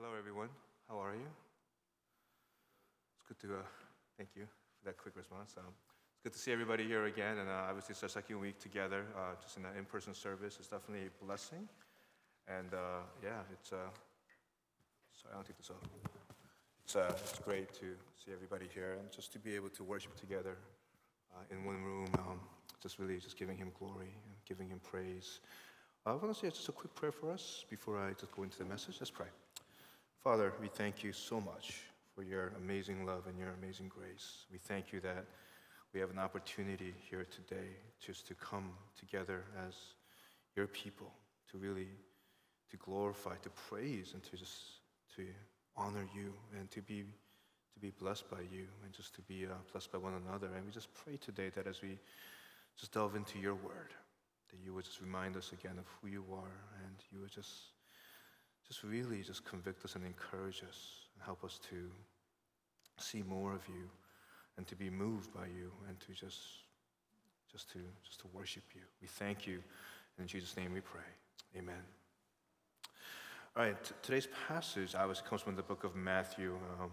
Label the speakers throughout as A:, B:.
A: hello everyone. How are you? It's good to, uh, thank you for that quick response. Um, it's good to see everybody here again, and uh, obviously it's our second week together, uh, just in an in-person service. It's definitely a blessing, and uh, yeah, it's. Uh, sorry, I don't take this off. It's, uh, it's great to see everybody here and just to be able to worship together in one room. Um, just really just giving Him glory and giving Him praise. I want to say just a quick prayer for us before I just go into the message. Let's pray. Father, we thank you so much for your amazing love and your amazing grace. We thank you that we have an opportunity here today just to come together as your people to really to glorify, to praise, and to just to honor you and to be to be blessed by you and just to be uh, blessed by one another. And we just pray today that as we just delve into your word, that you would just remind us again of who you are and you would just just really just convict us and encourage us and help us to see more of you and to be moved by you and to just just to just to worship you. We thank you. In Jesus' name we pray. Amen. All right, t- today's passage was comes from the book of Matthew, um,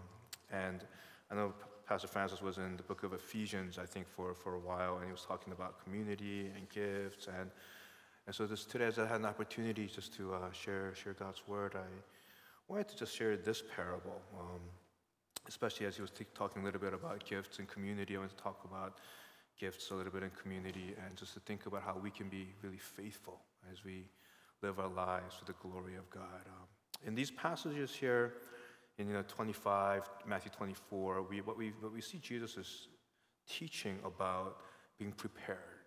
A: and I know Pastor Francis was in the book of Ephesians, I think, for, for a while, and he was talking about community and gifts. And, and so today, as I had an opportunity just to uh, share, share God's word, I wanted to just share this parable, um, especially as he was t- talking a little bit about gifts and community. I want to talk about gifts a little bit in community and just to think about how we can be really faithful as we live our lives for the glory of God. Um, in these passages here, in you know, 25, Matthew 24, we, what, we, what we see Jesus is teaching about being prepared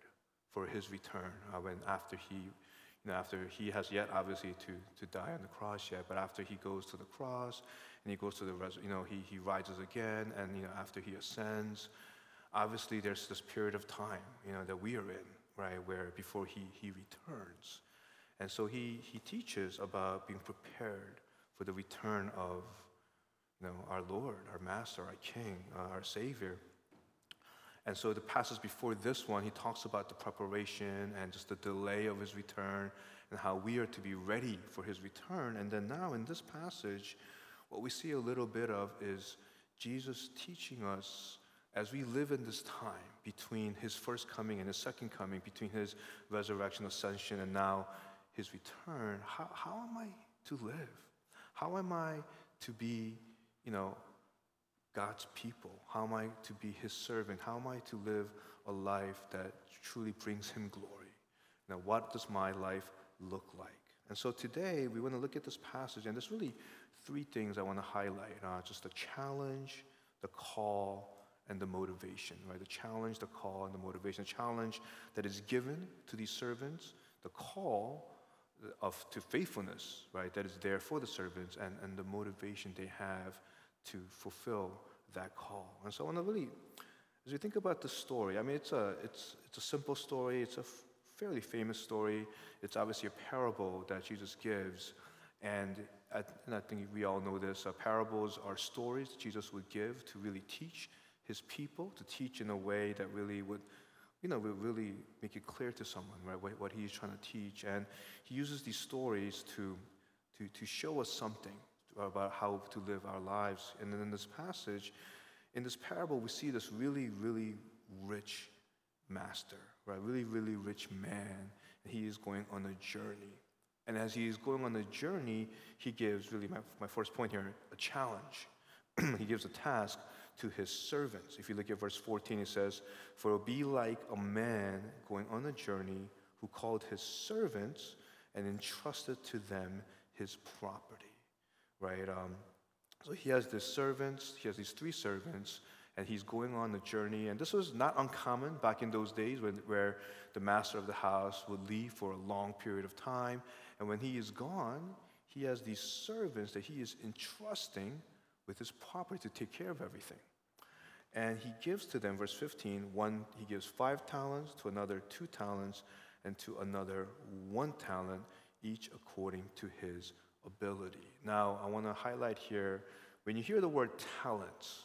A: for his return uh, when after he, you know, after he has yet obviously to, to die on the cross yet, but after he goes to the cross and he goes to the, res- you know, he, he rises again and, you know, after he ascends, obviously there's this period of time, you know, that we are in, right, where before he, he returns. And so he, he teaches about being prepared for the return of you know, our Lord, our Master, our King, uh, our Savior. And so the passage before this one, he talks about the preparation and just the delay of his return and how we are to be ready for his return. And then now in this passage, what we see a little bit of is Jesus teaching us as we live in this time between his first coming and his second coming, between his resurrection, ascension, and now his return, how, how am I to live? How am I to be, you know, God's people? How am I to be his servant? How am I to live a life that truly brings him glory? Now, what does my life look like? And so today we want to look at this passage, and there's really three things I want to highlight uh, just the challenge, the call, and the motivation, right? The challenge, the call, and the motivation. The challenge that is given to these servants, the call of to faithfulness, right, that is there for the servants and, and the motivation they have to fulfill that call. And so want to really, as we think about the story, I mean, it's a, it's, it's a simple story, it's a f- fairly famous story. It's obviously a parable that Jesus gives. And I, and I think we all know this uh, parables are stories that Jesus would give to really teach his people, to teach in a way that really would you know, will really make it clear to someone, right, what, what he's trying to teach. And he uses these stories to, to, to show us something about how to live our lives. And then in this passage, in this parable, we see this really, really rich master, right? Really, really rich man. He is going on a journey. And as he is going on the journey, he gives really my, my first point here a challenge. he gives a task to his servants. If you look at verse 14, it says, For it be like a man going on a journey who called his servants and entrusted to them his property. Right? Um, so he has these servants, he has these three servants, and he's going on a journey. And this was not uncommon back in those days when, where the master of the house would leave for a long period of time. And when he is gone, he has these servants that he is entrusting with his property to take care of everything. And he gives to them, verse 15, one, he gives five talents, to another two talents, and to another one talent, each according to his ability. Now, I want to highlight here when you hear the word talents,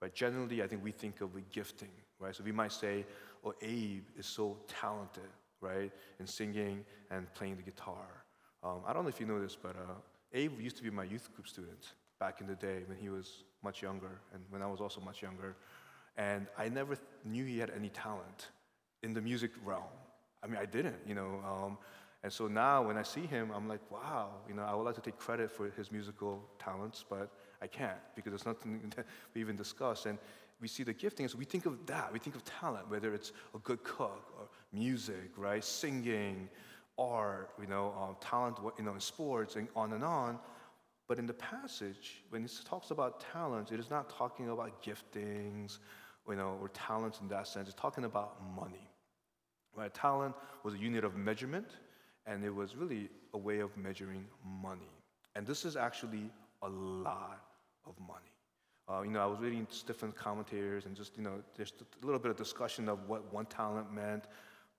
A: right, generally I think we think of gifting, right? So we might say, oh, Abe is so talented, right, in singing and playing the guitar. Um, I don't know if you know this, but uh, Abe used to be my youth group student back in the day when he was much younger and when I was also much younger. And I never knew he had any talent in the music realm. I mean, I didn't, you know. Um, and so now when I see him, I'm like, wow, you know, I would like to take credit for his musical talents, but I can't because it's nothing that we even discuss. And we see the gifting, so we think of that. We think of talent, whether it's a good cook or music, right? Singing, art, you know, um, talent, you know, in sports, and on and on. But in the passage, when it talks about talents, it is not talking about giftings, you know, or talents in that sense. It's talking about money. Right? Talent was a unit of measurement, and it was really a way of measuring money. And this is actually a lot of money. Uh, you know, I was reading different commentators and just, you know, there's a little bit of discussion of what one talent meant.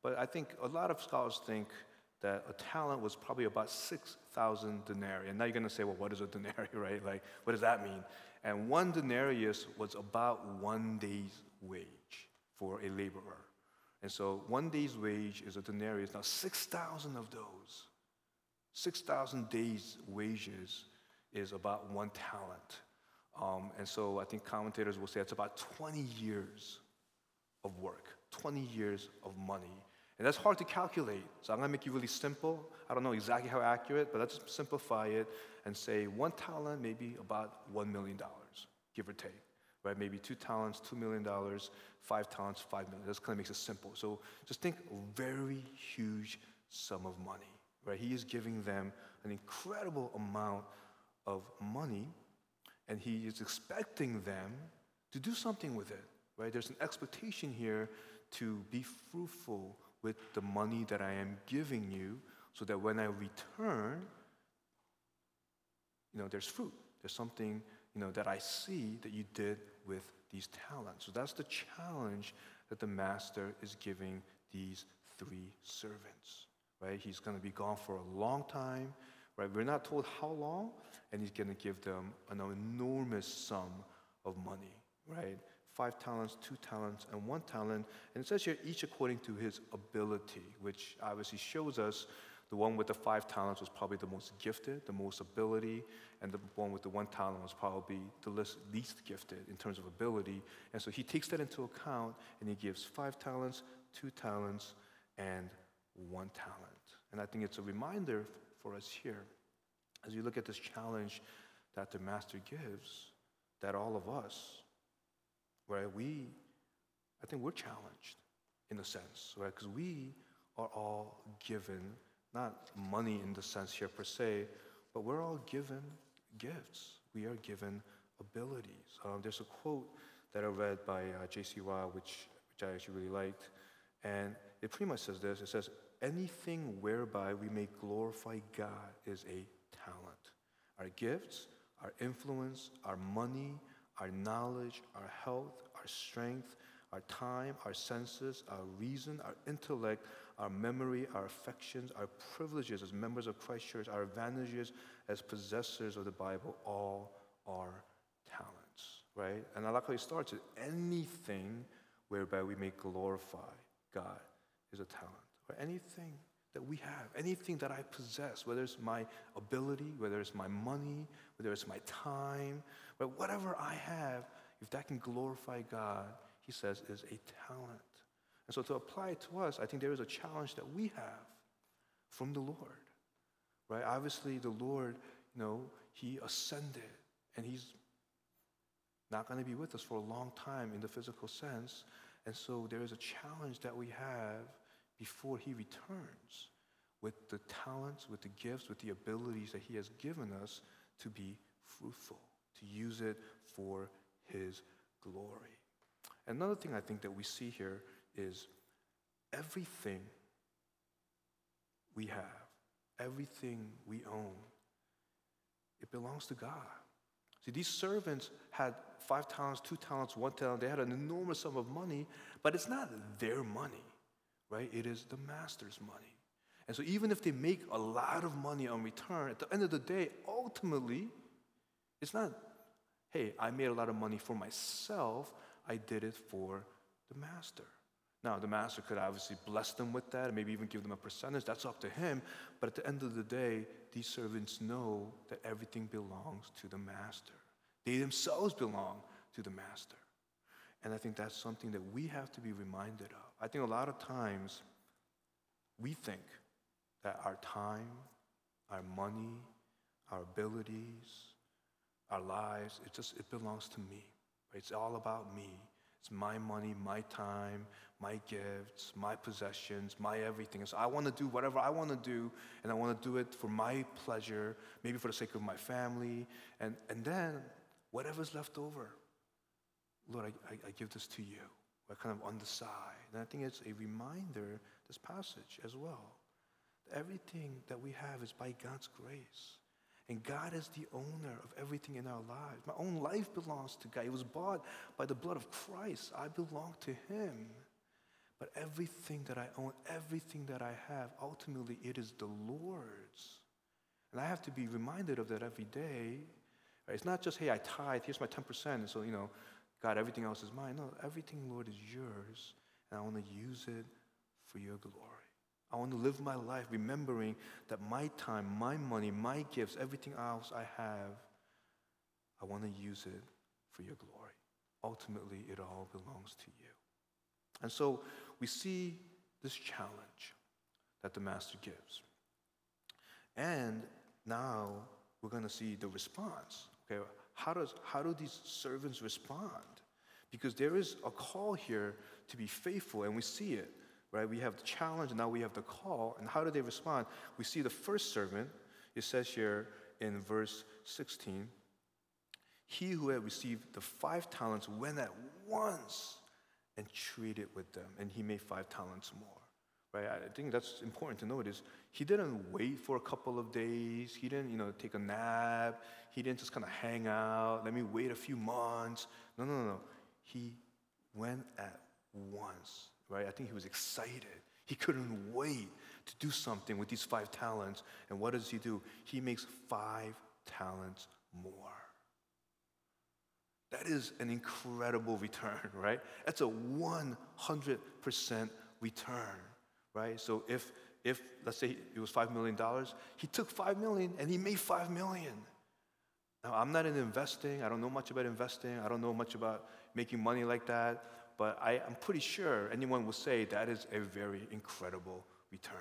A: But I think a lot of scholars think that a talent was probably about 6,000 denarii. And now you're going to say, well, what is a denarii, right? Like, what does that mean? And one denarius was about one day's wage for a laborer. And so one day's wage is a denarius. Now, 6,000 of those, 6,000 days' wages is about one talent. Um, and so I think commentators will say it's about 20 years of work, 20 years of money. And that's hard to calculate. So I'm going to make it really simple. I don't know exactly how accurate, but let's simplify it and say one talent, maybe about $1 million, give or take. Right? Maybe two talents, $2 million, five talents, 5 million. That kind of makes it simple. So just think a very huge sum of money. Right? He is giving them an incredible amount of money, and he is expecting them to do something with it. Right? There's an expectation here to be fruitful with the money that I am giving you so that when I return, you know, there's fruit. There's something, you know, that I see that you did with these talents. So that's the challenge that the master is giving these three servants, right? He's going to be gone for a long time, right? We're not told how long, and he's going to give them an enormous sum of money, right? five talents, two talents, and one talent. And it says here, each according to his ability, which obviously shows us the one with the five talents was probably the most gifted, the most ability, and the one with the one talent was probably the least gifted in terms of ability. And so he takes that into account and he gives five talents, two talents, and one talent. And I think it's a reminder for us here as we look at this challenge that the master gives, that all of us, right? We, I think we're challenged in a sense, right? Because we are all given, not money in the sense here per se, but we're all given gifts. We are given abilities. Um, there's a quote that I read by uh, J.C. Ryle, which, which I actually really liked, and it pretty much says this. It says, anything whereby we may glorify God is a talent. Our gifts, our influence, our money, our knowledge, our health, our strength, our time, our senses, our reason, our intellect, our memory, our affections, our privileges as members of Christ Church, our advantages as possessors of the Bible, all are talents, right? And I like how he starts it. Anything whereby we may glorify God is a talent, or anything that we have, anything that I possess, whether it's my ability, whether it's my money, whether it's my time, whatever I have, if that can glorify God, he says, is a talent. And so to apply it to us, I think there is a challenge that we have from the Lord. Right? Obviously, the Lord, you know, he ascended and he's not going to be with us for a long time in the physical sense. And so there is a challenge that we have before he returns with the talents, with the gifts, with the abilities that he has given us to be fruitful, to use it for his glory. Another thing I think that we see here is everything we have, everything we own, it belongs to God. See, these servants had five talents, two talents, one talent. They had an enormous sum of money, but it's not their money right? It is the master's money. And so even if they make a lot of money on return, at the end of the day, ultimately, it's not, hey, I made a lot of money for myself, I did it for the master. Now, the master could obviously bless them with that and maybe even give them a percentage. That's up to him. But at the end of the day, these servants know that everything belongs to the master. They themselves belong to the master. And I think that's something that we have to be reminded of. I think a lot of times we think that our time, our money, our abilities, our lives, it just it belongs to me. It's all about me. It's my money, my time, my gifts, my possessions, my everything. So I want to do whatever I want to do, and I want to do it for my pleasure, maybe for the sake of my family. And, and then whatever's left over, Lord, I, I, I give this to you. We're kind of on the side. And I think it's a reminder, this passage as well. Everything that we have is by God's grace. And God is the owner of everything in our lives. My own life belongs to God. It was bought by the blood of Christ. I belong to Him. But everything that I own, everything that I have, ultimately it is the Lord's. And I have to be reminded of that every day. It's not just, hey, I tithe, here's my 10%, and so, you know, God, everything else is mine. No, everything, Lord, is yours, and I want to use it for your glory. I want to live my life remembering that my time, my money, my gifts, everything else I have, I want to use it for your glory. Ultimately, it all belongs to you. And so we see this challenge that the master gives. And now we're going to see the response. Okay, how, does, how do these servants respond? Because there is a call here to be faithful, and we see it right? We have the challenge, and now we have the call. And how do they respond? We see the first servant, it says here in verse 16, he who had received the five talents went at once and traded with them, and he made five talents more. Right? I think that's important to note is he didn't wait for a couple of days. He didn't, you know, take a nap. He didn't just kind of hang out. Let me wait a few months. No, no, no, no. He went at once right? I think he was excited. He couldn't wait to do something with these five talents. And what does he do? He makes five talents more. That is an incredible return, right? That's a 100% return, right? So if, if let's say it was $5 million, he took 5 million and he made 5 million. Now, I'm not in investing. I don't know much about investing. I don't know much about making money like that but I, am pretty sure anyone will say that is a very incredible return,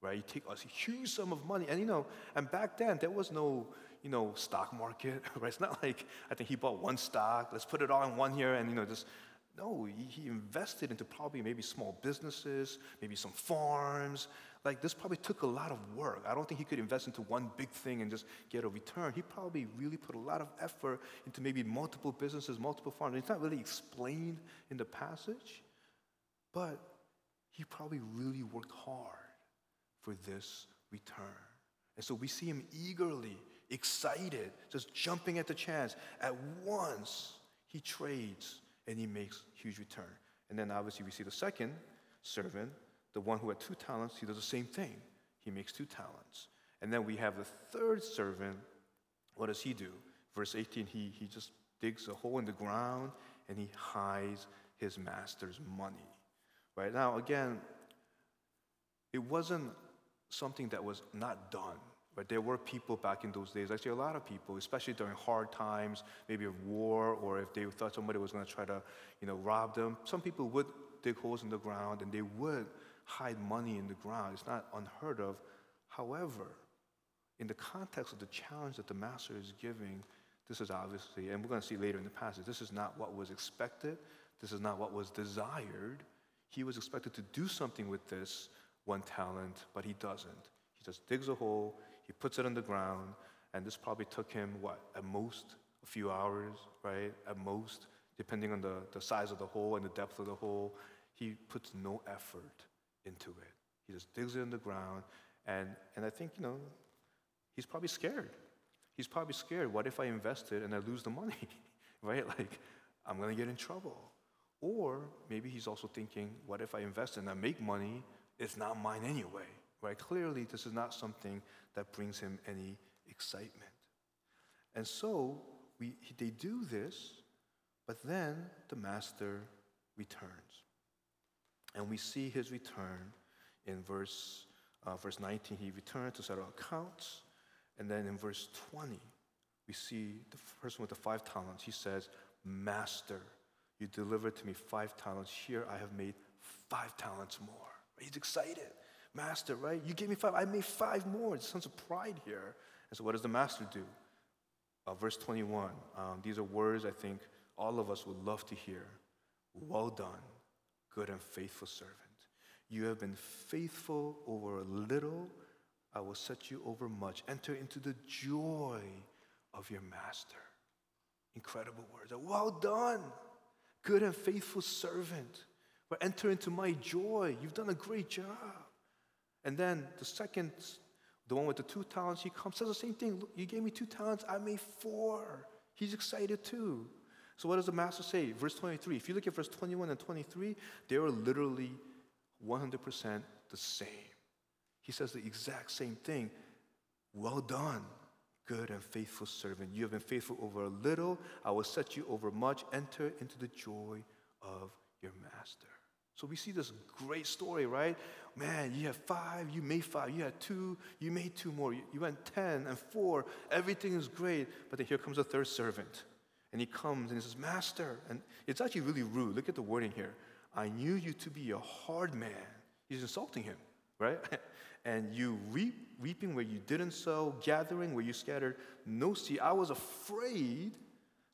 A: right? You take a huge sum of money, and you know, and back then there was no, you know, stock market, right? It's not like I think he bought one stock, let's put it all in one here, and you know, just no, he, he invested into probably maybe small businesses, maybe some farms, like this probably took a lot of work. I don't think he could invest into one big thing and just get a return. He probably really put a lot of effort into maybe multiple businesses, multiple farms. It's not really explained in the passage, but he probably really worked hard for this return. And so we see him eagerly, excited, just jumping at the chance. At once, he trades and he makes huge return. And then obviously we see the second servant the one who had two talents, he does the same thing. He makes two talents. And then we have the third servant. What does he do? Verse 18, he, he just digs a hole in the ground and he hides his master's money. Right now, again, it wasn't something that was not done. But there were people back in those days, actually a lot of people, especially during hard times, maybe of war, or if they thought somebody was going to try to, you know, rob them. Some people would dig holes in the ground and they would hide money in the ground. It's not unheard of. However, in the context of the challenge that the master is giving, this is obviously, and we're going to see later in the passage, this is not what was expected. This is not what was desired. He was expected to do something with this one talent, but he doesn't. He just digs a hole, he puts it on the ground, and this probably took him, what, at most a few hours, right? At most, depending on the, the size of the hole and the depth of the hole. He puts no effort into it. He just digs it in the ground. And, and I think, you know, he's probably scared. He's probably scared. What if I invest it and I lose the money? right? Like, I'm going to get in trouble. Or maybe he's also thinking, what if I invest and I make money? It's not mine anyway. Right? Clearly, this is not something that brings him any excitement. And so we, they do this, but then the master returns. And we see his return in verse, uh, verse 19. He returned to settle accounts. And then in verse 20, we see the person with the five talents. He says, Master, you delivered to me five talents. Here I have made five talents more. He's excited. Master, right? You gave me five. I made five more. It's sense of pride here. And so, what does the master do? Uh, verse 21. Um, these are words I think all of us would love to hear. Well done, good and faithful servant. You have been faithful over a little, I will set you over much. Enter into the joy of your master. Incredible words. Well done, good and faithful servant. But enter into my joy. You've done a great job. And then the second, the one with the two talents, he comes, says the same thing. Look, you gave me two talents, I made four. He's excited too. So what does the master say? Verse 23. If you look at verse 21 and 23, they are literally 100% the same. He says the exact same thing. Well done, good and faithful servant. You have been faithful over a little, I will set you over much. Enter into the joy of your master. So we see this great story, right? Man, you have five, you made five. You had two, you made two more. You went 10 and four. Everything is great. But then here comes a third servant. And he comes and he says, Master. And it's actually really rude. Look at the wording here. I knew you to be a hard man. He's insulting him, right? and you reap, reaping where you didn't sow, gathering where you scattered no seed. I was afraid,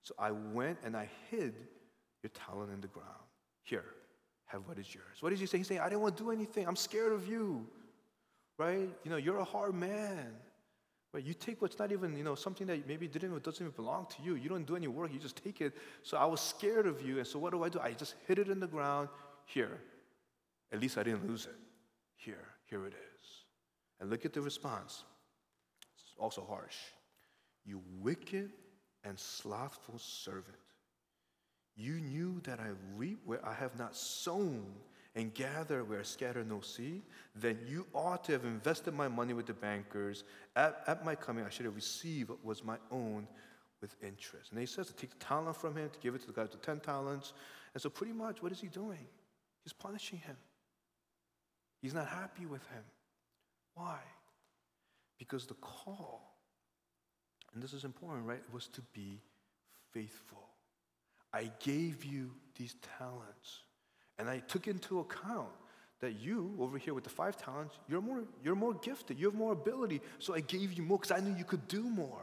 A: so I went and I hid your talent in the ground. Here, have what is yours. What is he saying? He's saying, I didn't want to do anything. I'm scared of you. Right? You know, you're a hard man. Right? You take what's not even, you know, something that maybe didn't even doesn't even belong to you. You don't do any work, you just take it. So I was scared of you, and so what do I do? I just hid it in the ground. Here. At least I didn't lose it. Here, here it is. And look at the response. It's also harsh. You wicked and slothful servant. You knew that I reap where I have not sown and gather where I scatter no seed. Then you ought to have invested my money with the bankers. At, at my coming, I should have received what was my own with interest. And he says to take the talent from him, to give it to the guy with the 10 talents. And so, pretty much, what is he doing? He's punishing him. He's not happy with him. Why? Because the call, and this is important, right, was to be faithful. I gave you these talents. And I took into account that you, over here with the five talents, you're more, you're more gifted. You have more ability. So I gave you more because I knew you could do more.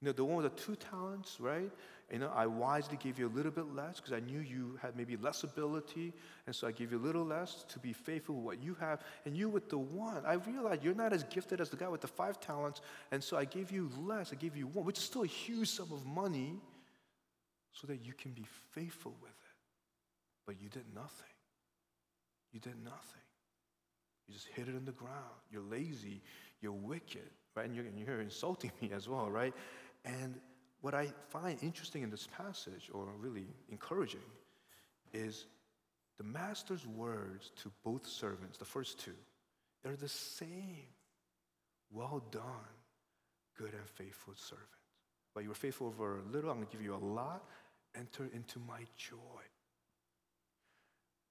A: You know, the one with the two talents, right? You know, I wisely gave you a little bit less because I knew you had maybe less ability. And so I gave you a little less to be faithful with what you have. And you with the one, I realized you're not as gifted as the guy with the five talents. And so I gave you less. I gave you one, which is still a huge sum of money so that you can be faithful with it. But you did nothing. You did nothing. You just hid it in the ground. You're lazy. You're wicked, right? And you're, and you're insulting me as well, right? And what I find interesting in this passage, or really encouraging, is the master's words to both servants, the first two, they're the same. Well done, good and faithful servant. But you were faithful over a little, I'm going to give you a lot, enter into my joy.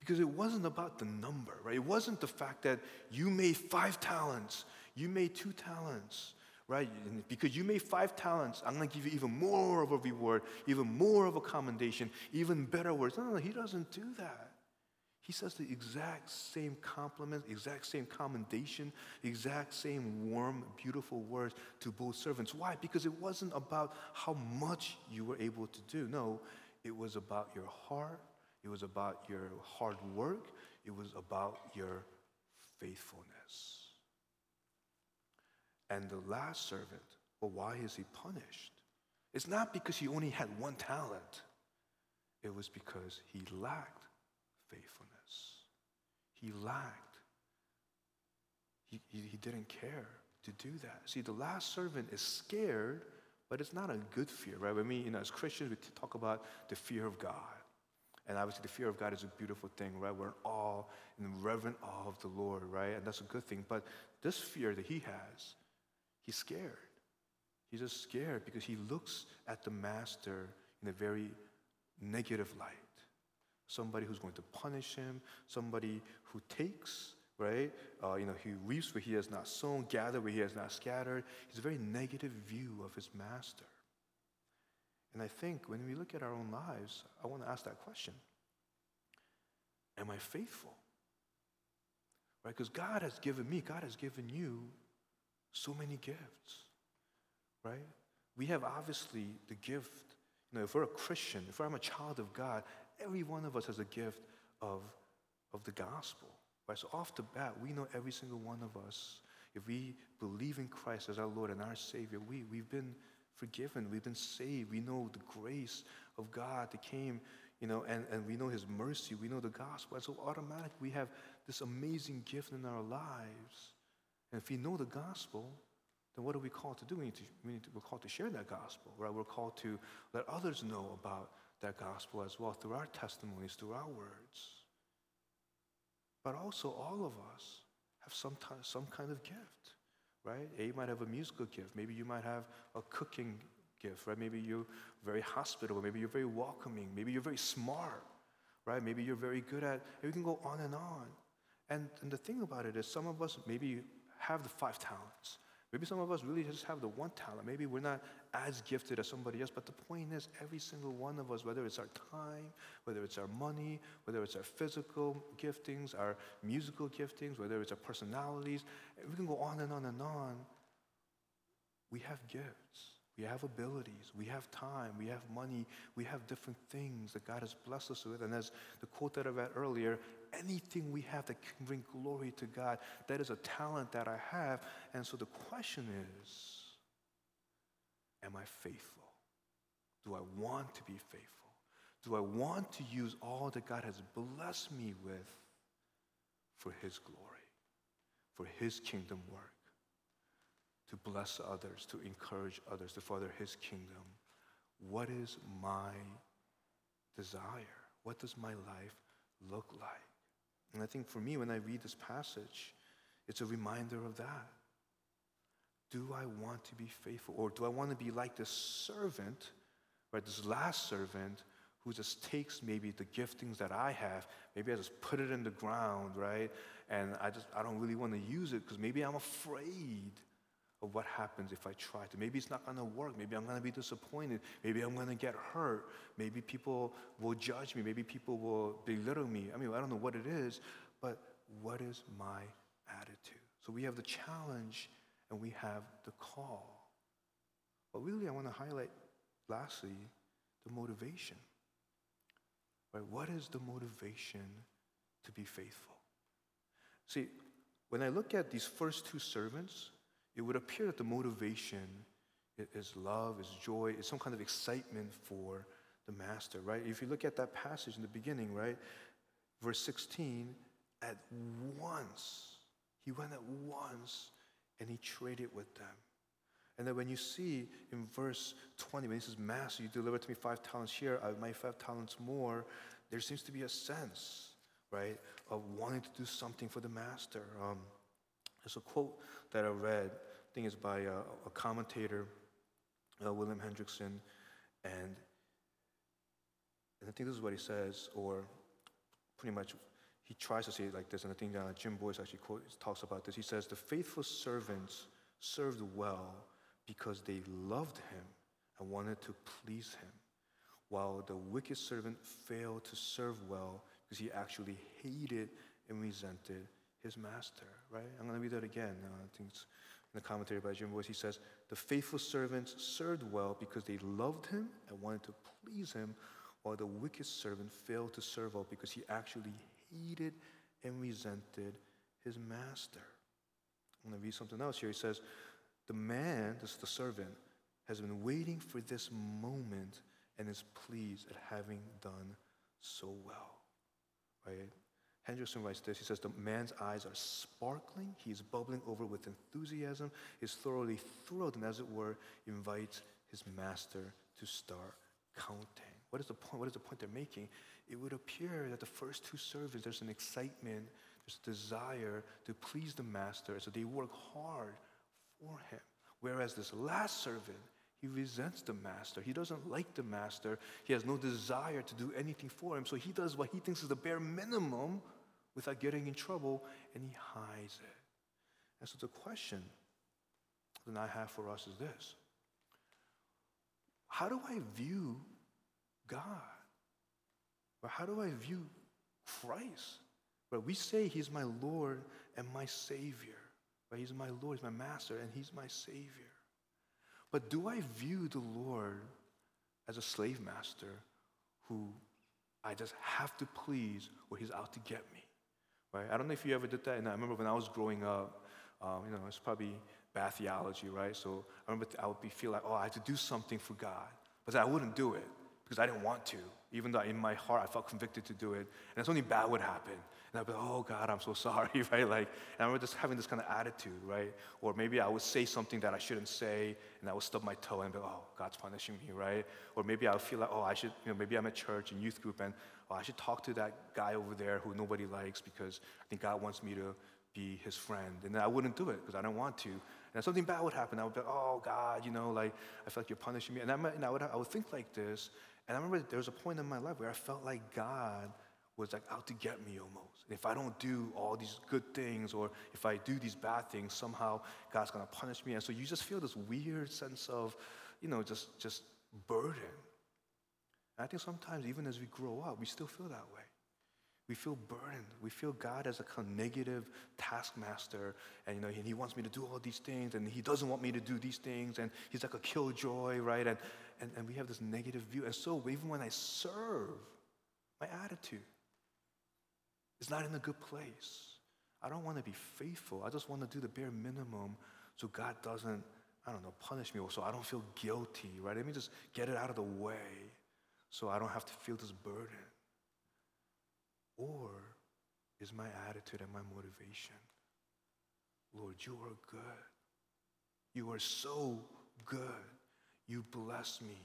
A: Because it wasn't about the number, right? It wasn't the fact that you made five talents, you made two talents, right? And because you made five talents, I'm going to give you even more of a reward, even more of a commendation, even better words. No, no, he doesn't do that. He says the exact same compliment, exact same commendation, exact same warm, beautiful words to both servants. Why? Because it wasn't about how much you were able to do. No, it was about your heart, it was about your hard work, it was about your faithfulness. And the last servant, well, why is he punished? It's not because he only had one talent, it was because he lacked faithfulness. He lacked. He, he, he didn't care to do that. See, the last servant is scared, but it's not a good fear, right? I mean, you know, as Christians, we talk about the fear of God. And obviously, the fear of God is a beautiful thing, right? We're in awe, in reverent awe of the Lord, right? And that's a good thing. But this fear that he has, he's scared. He's just scared because he looks at the master in a very negative light. somebody who's going to punish him, somebody who takes, right? Uh, you know, he reaps where he has not sown, gather where he has not scattered. He's a very negative view of his master. And I think when we look at our own lives, I want to ask that question Am I faithful? Right? Because God has given me, God has given you so many gifts, right? We have obviously the gift. You know, if we're a Christian, if I'm a child of God, every one of us has a gift of, of the gospel. Right? So off the bat, we know every single one of us, if we believe in Christ as our Lord and our Savior, we, we've been forgiven, we've been saved, we know the grace of God that came, you know, and, and we know His mercy, we know the gospel. And so automatically we have this amazing gift in our lives. And if we know the gospel, then what are we called to do? We need to, we need to, we're called to share that gospel, right? We're called to let others know about that gospel as well through our testimonies, through our words. But also, all of us have some, t- some kind of gift, right? A, you might have a musical gift. Maybe you might have a cooking gift, right? Maybe you're very hospitable. Maybe you're very welcoming. Maybe you're very smart, right? Maybe you're very good at, we can go on and on. And, and the thing about it is, some of us maybe have the five talents. Maybe some of us really just have the one talent. Maybe we're not as gifted as somebody else, but the point is, every single one of us, whether it's our time, whether it's our money, whether it's our physical giftings, our musical giftings, whether it's our personalities, we can go on and on and on. We have gifts. We have abilities, we have time, we have money, we have different things that God has blessed us with. And as the quote that I read earlier, anything we have that can bring glory to God, that is a talent that I have. And so the question is Am I faithful? Do I want to be faithful? Do I want to use all that God has blessed me with for His glory, for His kingdom work? to bless others, to encourage others, to further His kingdom. What is my desire? What does my life look like? And I think for me, when I read this passage, it's a reminder of that. Do I want to be faithful? Or do I want to be like this servant, right? This last servant who just takes maybe the giftings that I have, maybe I just put it in the ground, right? And I just I don't really want to use it because maybe I'm afraid of what happens if I try to. Maybe it's not going to work. Maybe I'm going to be disappointed. Maybe I'm going to get hurt. Maybe people will judge me. Maybe people will belittle me. I mean, I don't know what it is, but what is my attitude? So we have the challenge and we have the call. But really, I want to highlight, lastly, the motivation. Right? What is the motivation to be faithful? See, when I look at these first two servants, it would appear that the motivation is love, is joy, is some kind of excitement for the master, right? If you look at that passage in the beginning, right? Verse 16, at once, he went at once and he traded with them. And then when you see in verse 20, when he says, Master, you delivered to me five talents here, I have my five talents more, there seems to be a sense, right, of wanting to do something for the master. Um, there's a quote that I read, I think it's by a, a commentator, uh, William Hendriksen, and, and I think this is what he says, or pretty much he tries to say it like this, and I think uh, Jim Boice actually quotes, talks about this. He says, The faithful servants served well because they loved him and wanted to please him, while the wicked servant failed to serve well because he actually hated and resented his master, right? I'm going to read that again. Uh, I think it's in the commentary by Jim Boice. He says, The faithful servants served well because they loved him and wanted to please him, while the wicked servant failed to serve well because he actually hated and resented his master. I'm going to read something else here. He says, The man, this is the servant, has been waiting for this moment and is pleased at having done so well. Right? Hendriksen writes this. He says, The man's eyes are sparkling. He is bubbling over with enthusiasm. He's thoroughly thrilled and, as it were, invites his master to start counting. What is the point? What is the point they're making? It would appear that the first two servants, there's an excitement, there's a desire to please the master, so they work hard for him. Whereas this last servant, He resents the master. He doesn't like the master. He has no desire to do anything for him. So he does what he thinks is the bare minimum without getting in trouble, and he hides it. And so the question that I have for us is this How do I view God? Or how do I view Christ? But we say he's my Lord and my Savior. But he's my Lord, he's my master, and he's my Savior. But do I view the Lord as a slave master who I just have to please or he's out to get me? Right? I don't know if you ever did that. And I remember when I was growing up, um, you know, it's probably bad theology, right? So I remember I would be feel like, oh, I have to do something for God. But I wouldn't do it because I didn't want to, even though in my heart I felt convicted to do it. And something bad would happen. And I'd be like, oh God, I'm so sorry, right? Like, and I remember just having this kind of attitude, right? Or maybe I would say something that I shouldn't say, and I would stub my toe and be like, oh, God's punishing me, right? Or maybe I would feel like, oh, I should, you know, maybe I'm at church and youth group, and oh, I should talk to that guy over there who nobody likes because I think God wants me to be his friend. And then I wouldn't do it because I don't want to. And something bad would happen. I would be like, oh God, you know, like I feel like you're punishing me. And I, and I, would, I would think like this. And I remember there was a point in my life where I felt like God was like out to get me almost. And if I don't do all these good things or if I do these bad things, somehow God's gonna punish me. And so you just feel this weird sense of, you know, just just burden. And I think sometimes even as we grow up, we still feel that way. We feel burdened. We feel God as a kind of negative taskmaster, and you know, and He wants me to do all these things, and He doesn't want me to do these things, and He's like a killjoy, right? And, and, and we have this negative view. And so even when I serve, my attitude is not in a good place. I don't want to be faithful. I just want to do the bare minimum so God doesn't, I don't know, punish me or so I don't feel guilty, right? Let me just get it out of the way so I don't have to feel this burden. Or is my attitude and my motivation, Lord, you are good. You are so good. You bless me,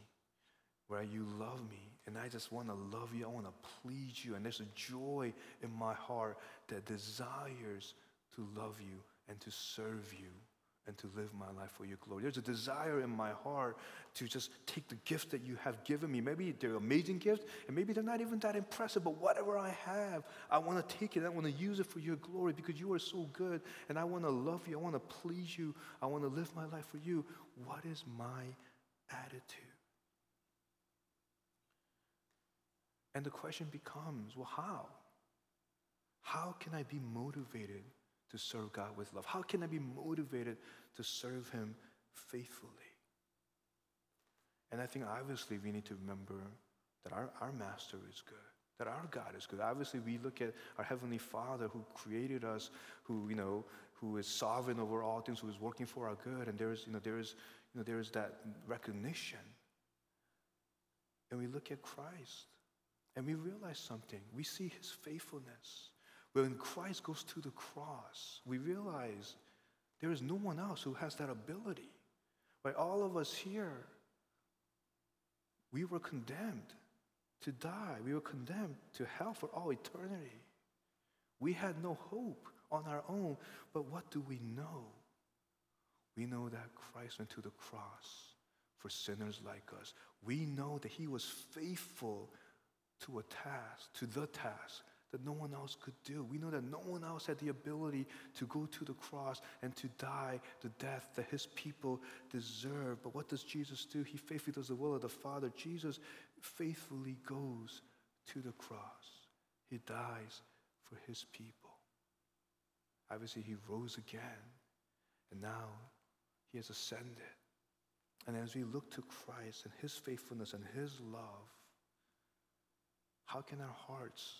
A: right? You love me. And I just want to love you. I want to please you. And there's a joy in my heart that desires to love you and to serve you and to live my life for your glory. There's a desire in my heart to just take the gift that you have given me. Maybe they're amazing gifts, and maybe they're not even that impressive, but whatever I have, I want to take it. I want to use it for your glory because you are so good, and I want to love you. I want to please you. I want to live my life for you. What is my attitude? And the question becomes well, how? How can I be motivated to serve God with love? How can I be motivated to serve Him faithfully? And I think obviously we need to remember that our, our Master is good, that our God is good. Obviously, we look at our Heavenly Father who created us, who, you know, who is sovereign over all things, who is working for our good, and there is, you know, there is, you know, there is that recognition. And we look at Christ and we realize something. We see his faithfulness. When Christ goes to the cross, we realize there is no one else who has that ability. Right? All of us here, we were condemned to die. We were condemned to hell for all eternity. We had no hope on our own. But what do we know? We know that Christ went to the cross for sinners like us. We know that he was faithful to a task, to the task that no one else could do. We know that no one else had the ability to go to the cross and to die the death that his people deserve. But what does Jesus do? He faithfully does the will of the Father. Jesus faithfully goes to the cross. He dies for his people. Obviously, he rose again, and now he has ascended. And as we look to Christ and his faithfulness and his love, how can our hearts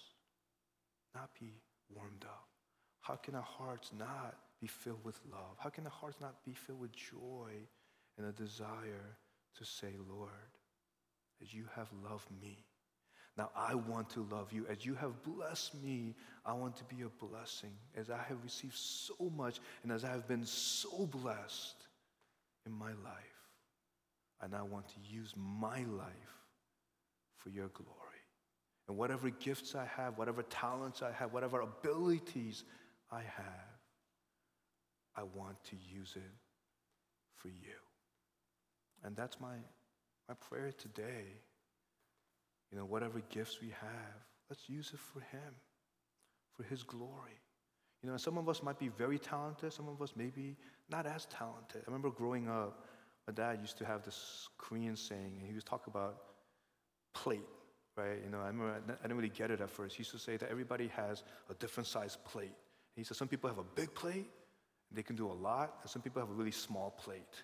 A: not be warmed up? How can our hearts not be filled with love? How can our hearts not be filled with joy and a desire to say, Lord, as you have loved me, now I want to love you. As you have blessed me, I want to be a blessing. As I have received so much and as I have been so blessed in my life, and I want to use my life for your glory. And whatever gifts I have, whatever talents I have, whatever abilities I have, I want to use it for you. And that's my, my prayer today. You know, whatever gifts we have, let's use it for Him, for His glory. You know, some of us might be very talented, some of us maybe not as talented. I remember growing up, my dad used to have this Korean saying, and he was talking about plate, right? You know, I remember I didn't really get it at first. He used to say that everybody has a different size plate. And he said some people have a big plate, they can do a lot, and some people have a really small plate.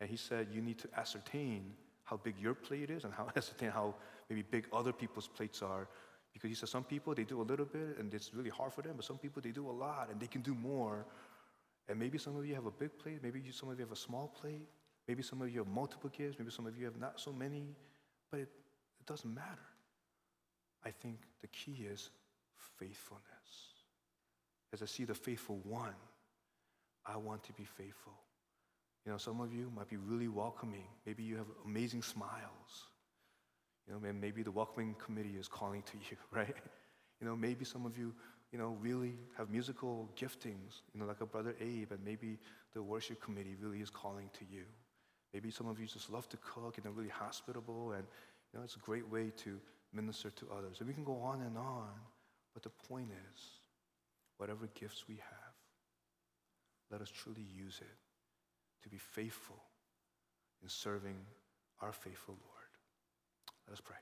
A: And he said you need to ascertain how big your plate is and how ascertain how maybe big other people's plates are. Because he said some people they do a little bit and it's really hard for them, but some people they do a lot and they can do more. And maybe some of you have a big plate, maybe you, some of you have a small plate, maybe some of you have multiple gifts, maybe some of you have not so many, but it, it doesn't matter. I think the key is faithfulness. As I see the faithful one, I want to be faithful. You know, some of you might be really welcoming. Maybe you have amazing smiles. You know, maybe the welcoming committee is calling to you, right? You know, maybe some of you, you know, really have musical giftings, you know, like a brother Abe, and maybe the worship committee really is calling to you. Maybe some of you just love to cook and are really hospitable, and you know, it's a great way to minister to others. And we can go on and on, but the point is, whatever gifts we have, let us truly use it to be faithful in serving our faithful Lord. Let us pray.